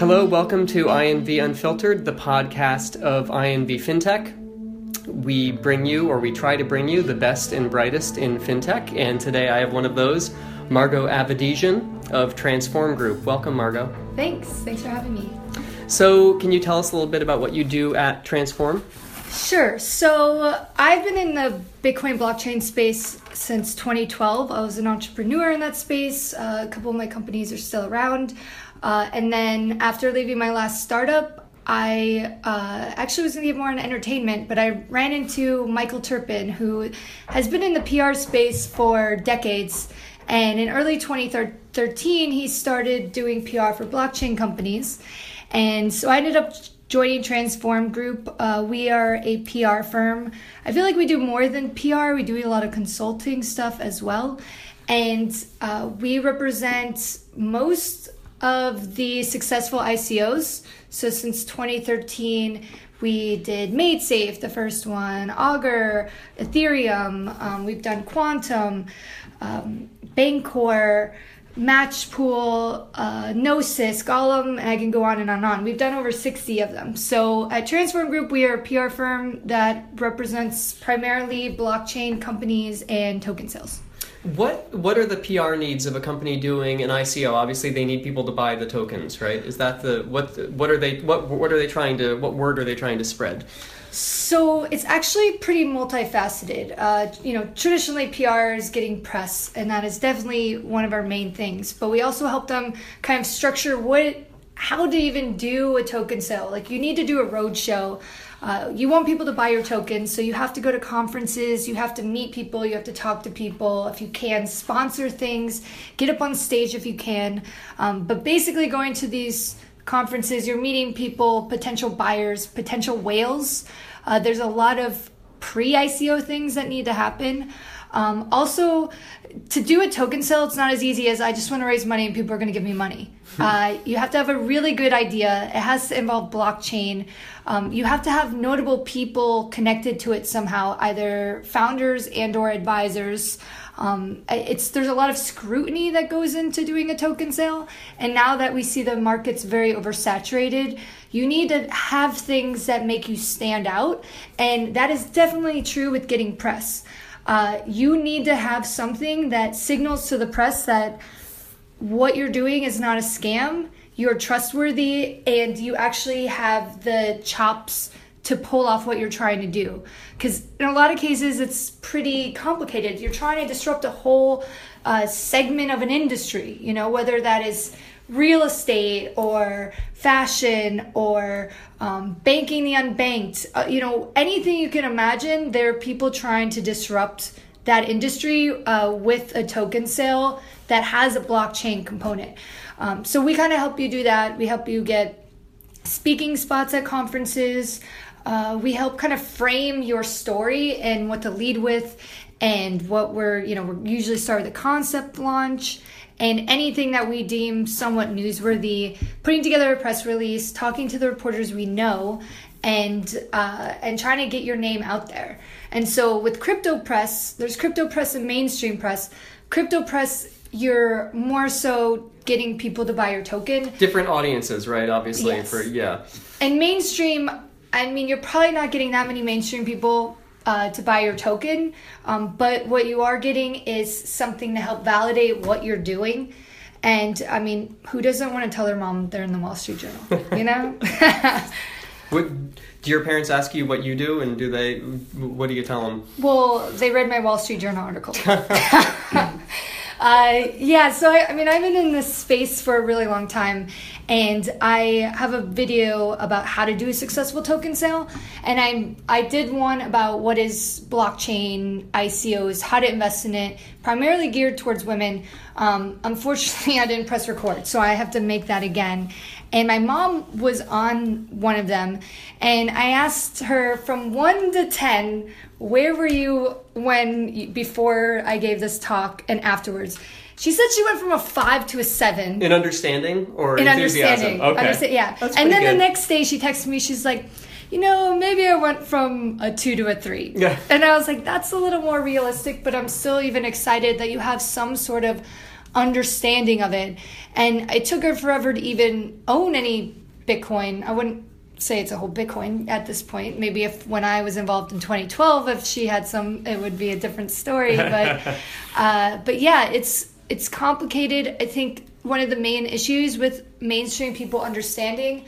Hello, welcome to INV Unfiltered, the podcast of INV FinTech. We bring you, or we try to bring you, the best and brightest in FinTech, and today I have one of those, Margaux Avedisian of Transform Group. Welcome, Margaux. Thanks. Thanks for having me. So, can you tell us a little bit about what you do at Transform? Sure. So, I've been in the Bitcoin blockchain space since 2012. I was an entrepreneur in that space. Uh, a couple of my companies are still around. Uh, and then after leaving my last startup, I uh, actually was going to get more in entertainment, but I ran into Michael Terpin, who has been in the PR space for decades. And in early 2013, he started doing PR for blockchain companies. And so I ended up joining Transform Group. Uh, we are a PR firm. I feel like we do more than PR, we do a lot of consulting stuff as well. And uh, we represent most of the successful ICOs. So since 2013, we did MaidSafe, the first one, Augur, Ethereum. Um, we've done Qtum, um, Bancor, Matchpool, uh, Gnosis, Golem, and I can go on and on and on. We've done over 60 of them. So at Transform Group, we are a PR firm that represents primarily blockchain companies and token sales. What what are the PR needs of a company doing an ICO? Obviously, they need people to buy the tokens, right? Is that the what what are they what what are they trying to what word are they trying to spread? So it's actually pretty multifaceted. Uh, you know, traditionally PR is getting press, and that is definitely one of our main things. But we also help them kind of structure what how to even do a token sale. Like you need to do a roadshow. Uh, you want people to buy your tokens, so you have to go to conferences, you have to meet people, you have to talk to people. If you can, sponsor things, get up on stage if you can. Um, but basically, going to these conferences, you're meeting people, potential buyers, potential whales. Uh, there's a lot of pre ICO things that need to happen. Um, also, to do a token sale, it's not as easy as I just want to raise money and people are going to give me money. uh, you have to have a really good idea. It has to involve blockchain. Um, you have to have notable people connected to it somehow, either founders and or advisors. Um, it's there's a lot of scrutiny that goes into doing a token sale, and now that we see the markets very oversaturated, you need to have things that make you stand out, and that is definitely true with getting press. Uh, you need to have something that signals to the press that what you're doing is not a scam, you're trustworthy, and you actually have the chops to pull off what you're trying to do. Because in a lot of cases, it's pretty complicated. You're trying to disrupt a whole uh, segment of an industry, you know, whether that is real estate or fashion or um, banking the unbanked, uh, you know, anything you can imagine, there are people trying to disrupt that industry uh, with a token sale that has a blockchain component. Um, so we kind of help you do that. We help you get speaking spots at conferences. Uh, we help kind of frame your story and what to lead with and what we're, you know, we usually start with a concept launch and anything that we deem somewhat newsworthy, putting together a press release, talking to the reporters we know, and uh, and trying to get your name out there. And so with crypto press, there's crypto press and mainstream press. Crypto press, you're more so getting people to buy your token. Different audiences, right? Obviously, Yes. for yeah. And mainstream, I mean, you're probably not getting that many mainstream people uh, to buy your token, um, but what you are getting is something to help validate what you're doing. And I mean, who doesn't want to tell their mom they're in the Wall Street Journal? You know? What do your parents ask you what you do, and do they? What do you tell them? well, they read my Wall Street Journal article. Uh, yeah, so I, I mean, I've been in this space for a really long time, and I have a video about how to do a successful token sale, and I I did one about what is blockchain ICOs, how to invest in it, primarily geared towards women. Um, unfortunately, I didn't press record, so I have to make that again. And my mom was on one of them, and I asked her from one to ten, where were you when before I gave this talk and afterwards? She said she went from a five to a seven In understanding or in enthusiasm? understanding. Okay, yeah. That's and then pretty the next day she texted me, she's like, you know, maybe I went from a two to a three. Yeah. And I was like, that's a little more realistic, but I'm still even excited that you have some sort of understanding of it. And it took her forever to even own any Bitcoin. I wouldn't say it's a whole Bitcoin at this point. Maybe if when I was involved in 2012, if she had some, it would be a different story. But uh, but yeah, it's it's complicated. I think one of the main issues with mainstream people understanding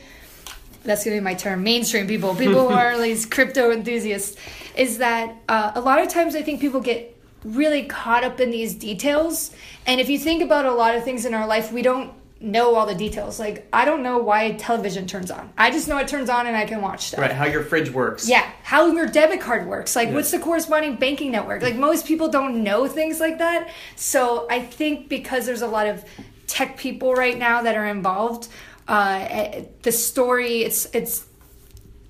that's gonna be my term mainstream people people who are these crypto enthusiasts is that uh, a lot of times i think people get really caught up in these details and if you think about a lot of things in our life we don't know all the details like i don't know why television turns on i just know it turns on and i can watch stuff Right, how your fridge works. yeah, how your debit card works. Like, what's the corresponding banking network? Like, most people don't know things like that. So, I think because there's a lot of tech people right now that are involved, uh, eh, the story it's it's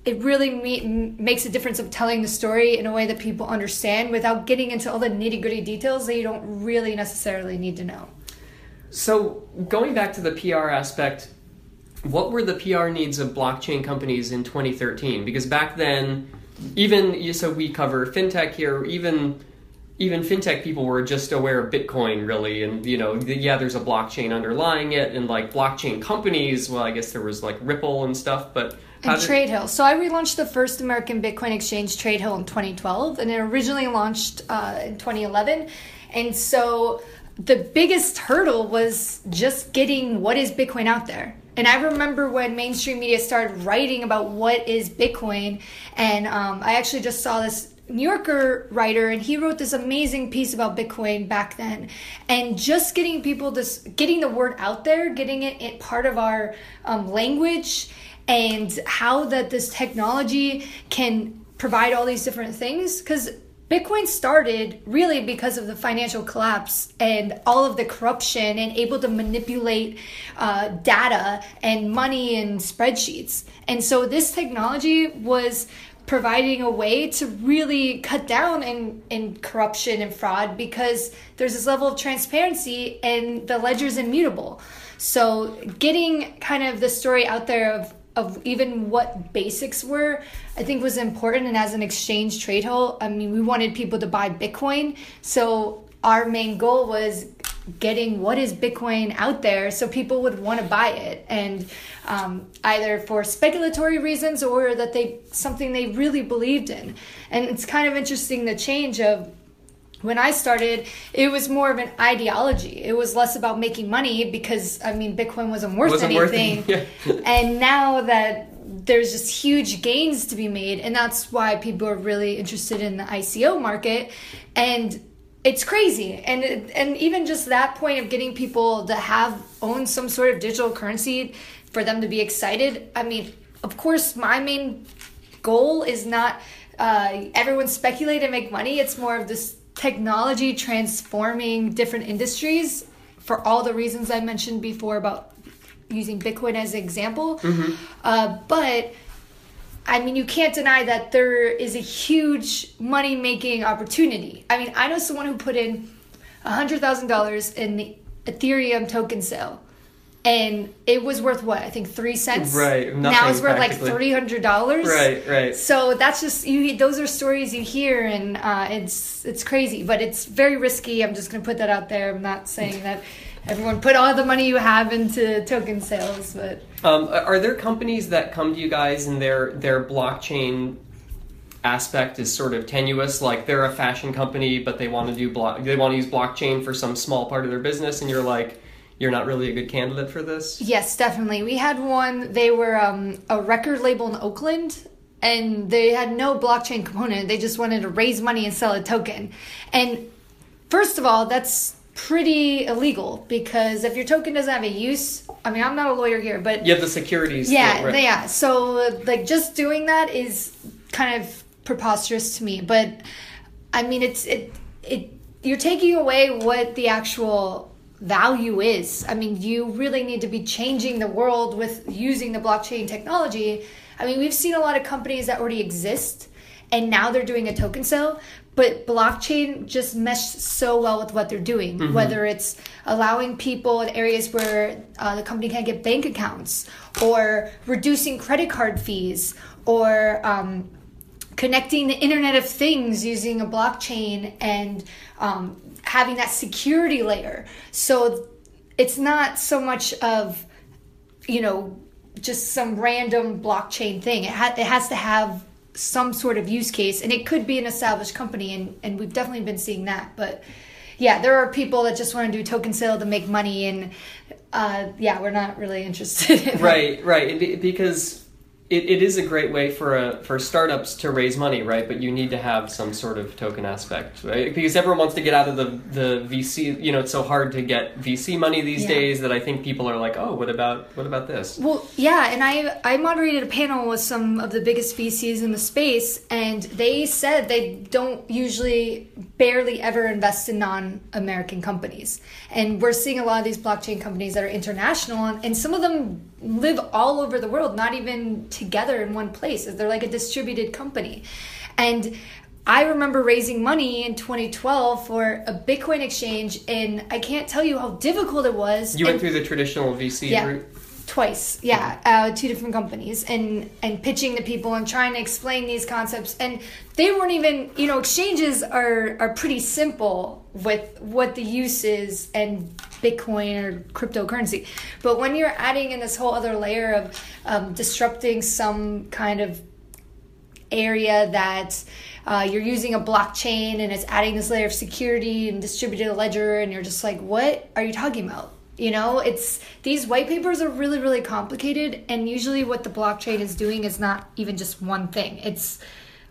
it really me- makes a difference of telling the story in a way that people understand without getting into all the nitty gritty details that you don't really necessarily need to know. So, going back to the PR aspect, what were the PR needs of blockchain companies in 2013? Because back then, even so, we cover fintech here. Even even fintech people were just aware of Bitcoin, really, and you know, yeah, there's a blockchain underlying it, and like blockchain companies. Well, I guess there was like Ripple and stuff, but And did- TradeHill. So I relaunched the first American Bitcoin exchange, TradeHill, in 2012, and it originally launched uh, in 2011. And so the biggest hurdle was just getting what is Bitcoin out there. And I remember when mainstream media started writing about what is Bitcoin, and um, I actually just saw this New Yorker writer, and he wrote this amazing piece about Bitcoin back then. And just getting people this, getting the word out there, getting it, it part of our um, language, and how that this technology can provide all these different things. Because Bitcoin started really because of the financial collapse and all of the corruption and able to manipulate uh, data and money and spreadsheets. And so this technology was providing a way to really cut down in, in corruption and fraud because there's this level of transparency and the ledger's immutable. So getting kind of the story out there of of even what basics were, I think was important. And as an exchange TradeHill, I mean, we wanted people to buy Bitcoin. So our main goal was getting what is Bitcoin out there so people would want to buy it. And um, either for speculatory reasons or that they something they really believed in. And it's kind of interesting the change of when I started, it was more of an ideology. It was less about making money because I mean Bitcoin wasn't worth Wasn't worth anything. anything. and now that there's just huge gains to be made, and that's why people are really interested in the ICO market. And it's crazy, and it- and even just that point of getting people to have own some sort of digital currency for them to be excited. I mean, of course, my main goal is not uh, everyone speculate and make money. It's more of this technology transforming different industries for all the reasons I mentioned before about using Bitcoin as an example. Uh, but I mean, you can't deny that there is a huge money making opportunity. I mean, I know someone who put in $100,000 in the Ethereum token sale. And it was worth what? I think three cents. Right, now it's worth like three hundred dollars. Right, right. So that's just you. Those are stories you hear, and uh, it's it's crazy, but it's very risky. I'm just gonna put that out there. I'm not saying that everyone put all the money you have into token sales, but Um, are there companies that come to you guys and their their blockchain aspect is sort of tenuous? Like they're a fashion company, but they want to do block they want to use blockchain for some small part of their business, and you're like, you're not really a good candidate for this. Yes, definitely. We had one. They were um, a record label in Oakland, and they had no blockchain component. They just wanted to raise money and sell a token. And first of all, that's pretty illegal because if your token doesn't have a use, I mean, I'm not a lawyer here, but You have the securities. yeah, right. yeah. So like just doing that is kind of preposterous to me. But I mean, it's it it you're taking away what the actual value is. I mean, you really need to be changing the world with using the blockchain technology. I mean, we've seen a lot of companies that already exist and now they're doing a token sale, but blockchain just meshed so well with what they're doing, whether it's allowing people in areas where uh, the company can't get bank accounts or reducing credit card fees or um, connecting the Internet of Things using a blockchain and um, having that security layer. So it's not so much of, you know, just some random blockchain thing. It, ha- it has to have some sort of use case, and it could be an established company, and, and we've definitely been seeing that. But yeah, there are people that just want to do token sale to make money, and uh, yeah, we're not really interested. In right, right, because it, it is a great way for a, for startups to raise money, right? But you need to have some sort of token aspect, right? Because everyone wants to get out of the the VC. You know, it's so hard to get VC money these Yeah. days that I think people are like, oh, what about what about this? Well, yeah, and I I moderated a panel with some of the biggest VCs in the space, and they said they don't usually barely ever invest in non-American companies, and we're seeing a lot of these blockchain companies that are international, and, and some of them live all over the world, not even together in one place. They're like a distributed company, and. I remember raising money in 2012 for a Bitcoin exchange, and I can't tell you how difficult it was. You went And- through the traditional VC yeah route. Twice yeah uh, two different companies and and pitching to people and trying to explain these concepts. And they weren't even you know exchanges are are pretty simple with what the use is and bitcoin or cryptocurrency. But when you're adding in this whole other layer of um, disrupting some kind of area that uh, you're using a blockchain and it's adding this layer of security and distributed ledger and you're just like what are you talking about you know it's these white papers are really really complicated and usually what the blockchain is doing is not even just one thing. It's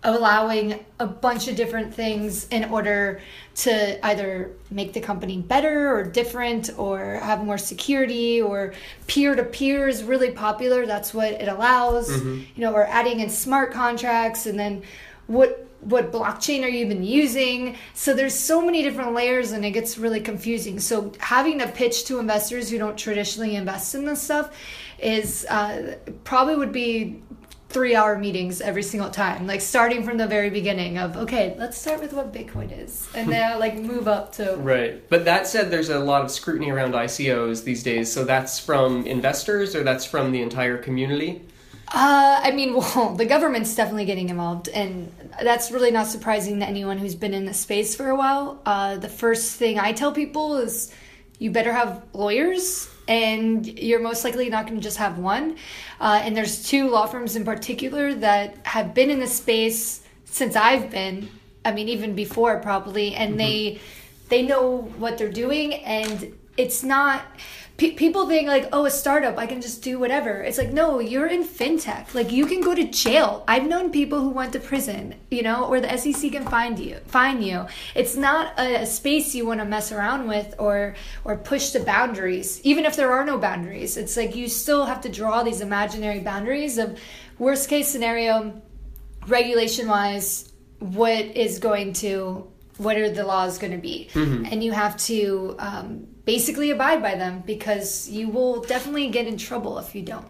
allowing a bunch of different things in order to either make the company better or different or have more security or peer to peer is really popular. That's what it allows. Mm-hmm. You know or adding in smart contracts and then what what blockchain are you even using so there's so many different layers and it gets really confusing so having to pitch to investors who don't traditionally invest in this stuff is uh, probably would be three hour meetings every single time like starting from the very beginning of okay let's start with what bitcoin is and then like move up to Right. But that said, there's a lot of scrutiny around ICOs these days. So that's from investors or that's from the entire community? Uh, I mean, well, the government's definitely getting involved, and that's really not surprising to anyone who's been in the space for a while. Uh, the first thing I tell people is you better have lawyers, and you're most likely not going to just have one. Uh, and there's two law firms in particular that have been in the space since I've been. I mean, even before probably, and they they know what they're doing, and it's not pe- people think like oh a startup i can just do whatever. It's like no you're in fintech. Like you can go to jail. I've known people who went to prison you know or the sec can find you find you. It's not a, a space you want to mess around with or or push the boundaries even if there are no boundaries. It's like you still have to draw these imaginary boundaries of worst case scenario regulation wise what is going to what are the laws going to be and you have to um, basically abide by them because you will definitely get in trouble if you don't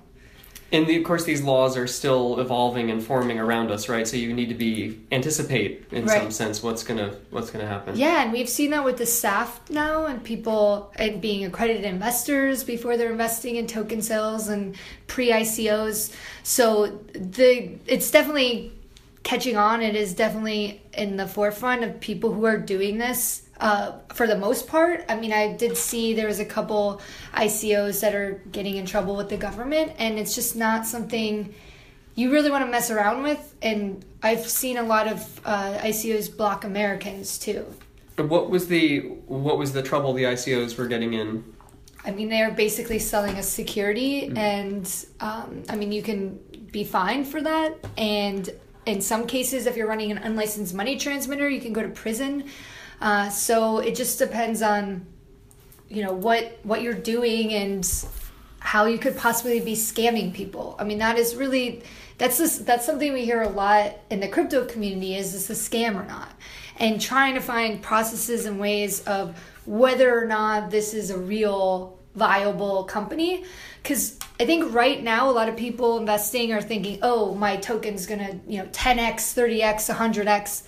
And the, of course, these laws are still evolving and forming around us, right? So you need to be anticipate in some sense what's gonna what's gonna happen. yeah and we've seen that with the staff now and people and being accredited investors before they're investing in token sales and pre-icos so the it's definitely catching on it is definitely in the forefront of people who are doing this uh, for the most part i mean i did see there was a couple icos that are getting in trouble with the government and it's just not something you really want to mess around with and i've seen a lot of uh, icos block americans too But What was the what was the trouble the ICOs were getting in? I mean, they are basically selling a security, and um, I mean, you can be fined for that. And in some cases, if you're running an unlicensed money transmitter, you can go to prison. Uh, so it just depends on, you know, what what you're doing and how you could possibly be scamming people. I mean, that is really that's just, that's something we hear a lot in the crypto community is this a scam or not? And trying to find processes and ways of whether or not this is a real viable company because I think right now a lot of people investing are thinking, "Oh, my token's to, you know, 10x, 30x, 100x."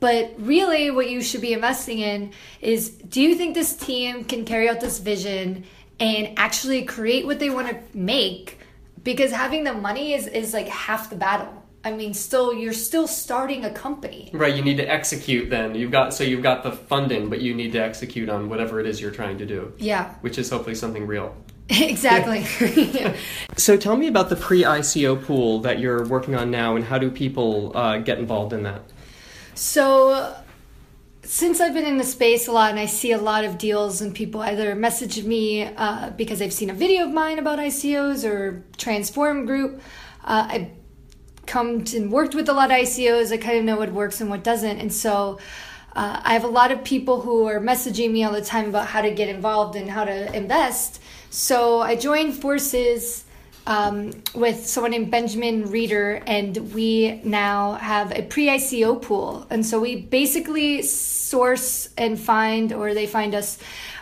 But really, what you should be investing in is do you think this team can carry out this vision and actually create what they want to make? Because having the money is, is like half the battle. I mean, still you're still starting a company. Right, you need to execute then. You've got so you've got the funding, but you need to execute on whatever it is you're trying to do. Yeah. Which is hopefully something real. exactly. yeah. So tell me about the pre-ICO pool that you're working on now, and how do people uh, get involved in that? So since I've been in the space a lot and I see a lot of deals and people either message me uh, because they've seen a video of mine about ICOs or Transform Group, uh, I come to, and worked with a lot of ICOs. I kind of know what works and what doesn't, and so. Uh, I have a lot of people who are messaging me all the time about how to get involved and how to invest. So I joined forces um, with someone named Benjamin Reeder, and we now have a pre ICO pool. And so we basically source and find, or they find us,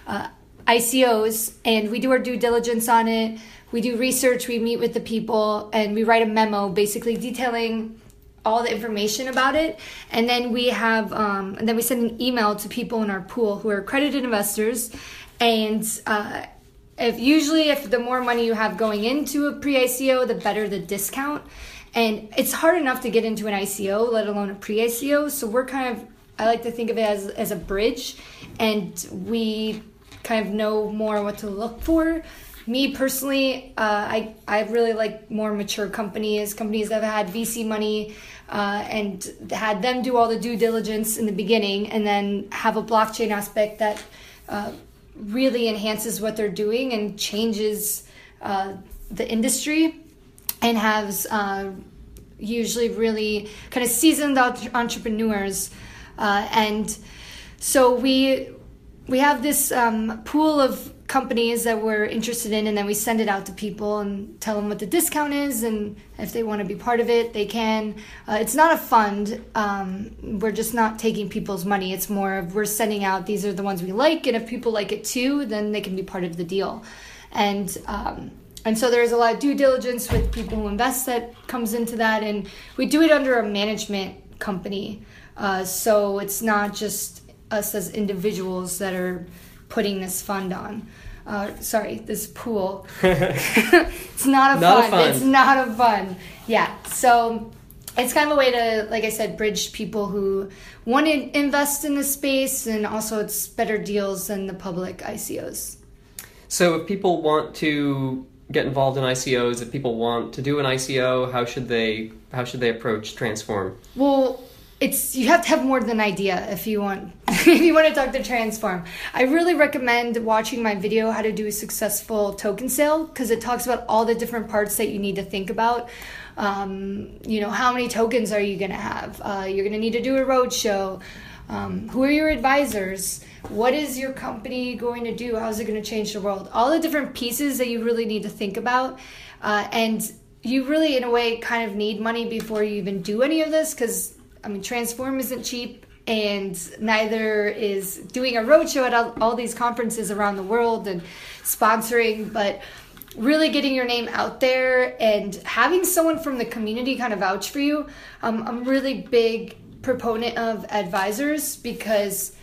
uh, ICOs, and we do our due diligence on it. We do research, we meet with the people, and we write a memo basically detailing all the information about it and then we have um, and then we send an email to people in our pool who are accredited investors and uh, if usually if the more money you have going into a pre-ICO, the better the discount. And it's hard enough to get into an ICO, let alone a pre-ICO. So we're kind of I like to think of it as as a bridge, and we kind of know more what to look for. Me personally, uh, I I really like more mature companies, companies that have had VC money. Uh, and had them do all the due diligence in the beginning, and then have a blockchain aspect that uh, really enhances what they're doing and changes uh, the industry and has uh, usually really kind of seasoned entrepreneurs uh, and so we we have this um, pool of companies that we're interested in and then we send it out to people and tell them what the discount is and if they want to be part of it they can. Uh, it's not a fund um, we're just not taking people's money. It's more of we're sending out these are the ones we like and if people like it too then they can be part of the deal. And um, and so there's a lot of due diligence with people who invest that comes into that and we do it under a management company. Uh, so it's not just us as individuals that are putting this fund on. Uh, sorry, this pool. it's not a Not a fund. fund. It's not a fun. Yeah. So it's kind of a way to, like I said, bridge people who want to invest in the space, and also it's better deals than the public ICOs. So if people want to get involved in ICOs, if people want to do an ICO, how should they how should they approach Transform? Well, it's you have to have more than an idea if you want if you want to talk to transform. I really recommend watching my video how to do a successful token sale because it talks about all the different parts that you need to think about. Um, you know how many tokens are you going to have? Uh, you're going to need to do a roadshow. Um, who are your advisors? What is your company going to do? How's it going to change the world? All the different pieces that you really need to think about. Uh, and you really in a way kind of need money before you even do any of this because I mean, Transform isn't cheap, and neither is doing a roadshow at all, all these conferences around the world and sponsoring, but really getting your name out there and having someone from the community kind of vouch for you. Um, I'm a really big proponent of advisors because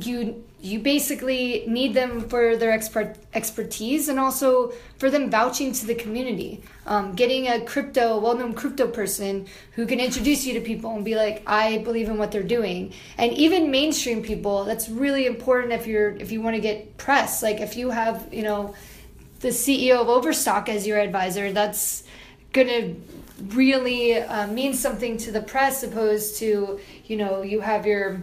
you you basically need them for their expert expertise and also for them vouching to the community. Um, getting a crypto, well-known crypto person who can introduce you to people and be like, "I believe in what they're doing," and even mainstream people. That's really important if you're if you want to get press. Like if you have you know the CEO of Overstock as your advisor, that's gonna really uh, mean something to the press, opposed to you know you have your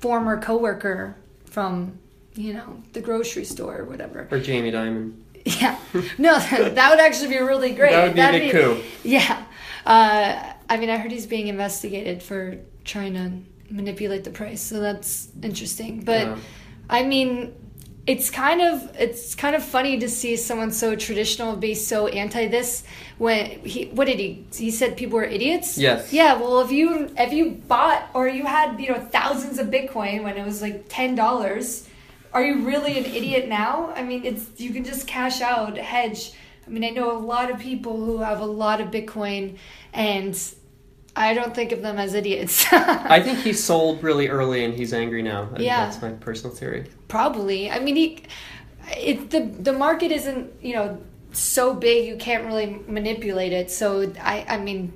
former coworker from you know the grocery store or whatever. Or Jamie Dimon? Yeah, no, that would actually be really great. That would be a That'd big coup. Yeah, uh, I mean, I heard he's being investigated for trying to manipulate the price, so that's interesting. But Yeah. I mean, it's kind of it's kind of funny to see someone so traditional be so anti this when he what did he he said people were idiots? Yes. yeah well if you if you bought or you had you know thousands of bitcoin when it was like ten dollars are you really an idiot now? I mean it's you can just cash out hedge. I mean i know a lot of people who have a lot of bitcoin and i don't think of them as idiots I think he sold really early and he's angry now. I think Yeah. That's my personal theory. Probably. I mean, he, it the the market isn't you know so big you can't really manipulate it. So I I mean,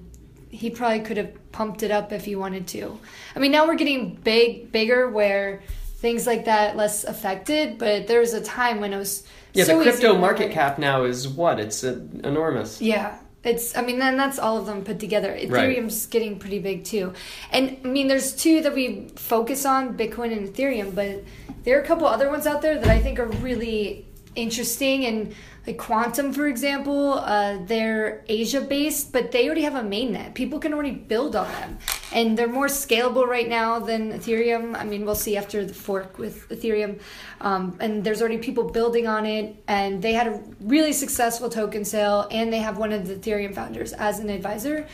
he probably could have pumped it up if he wanted to. I mean, now we're getting big, bigger where things like that less affected, but there was a time when it was Yeah, so the crypto to market cap now is what? It's uh, enormous. Yeah. It's, I mean, then that's all of them put together. Ethereum's getting pretty big too. And I mean, there's two that we focus on Bitcoin and Ethereum, but there are a couple other ones out there that I think are really interesting. And like Qtum, for example, uh, they're Asia based, but they already have a mainnet. People can already build on them. And they're more scalable right now than Ethereum. I mean, we'll see after the fork with Ethereum. Um, and there's already people building on it. And they had a really successful token sale, and they have one of the Ethereum founders as an advisor.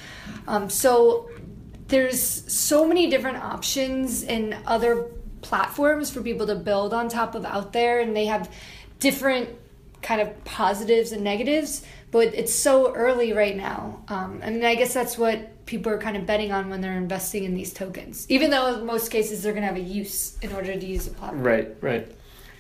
Um, so there's so many different options and other platforms for people to build on top of out there. And they have different kind of positives and negatives, but it's so early right now. Um, I mean, I guess that's what people are kind of betting on when they're investing in these tokens, even though in most cases they're going to have a use in order to use a platform. Right, right.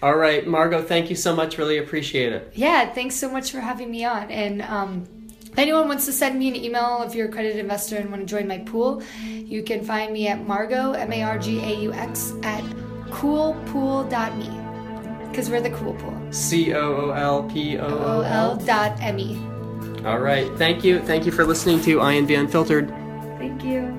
All right, Margaux, thank you so much. Really appreciate it. Yeah, thanks so much for having me on. And um, if anyone wants to send me an email if you're a accredited investor and want to join my pool, you can find me at Margaux, M A R G A U X, at coolpool.me. Because we're the cool pool. C O O L P O O L dot M E. All right, thank you. Thank you for listening to INV Unfiltered. Thank you.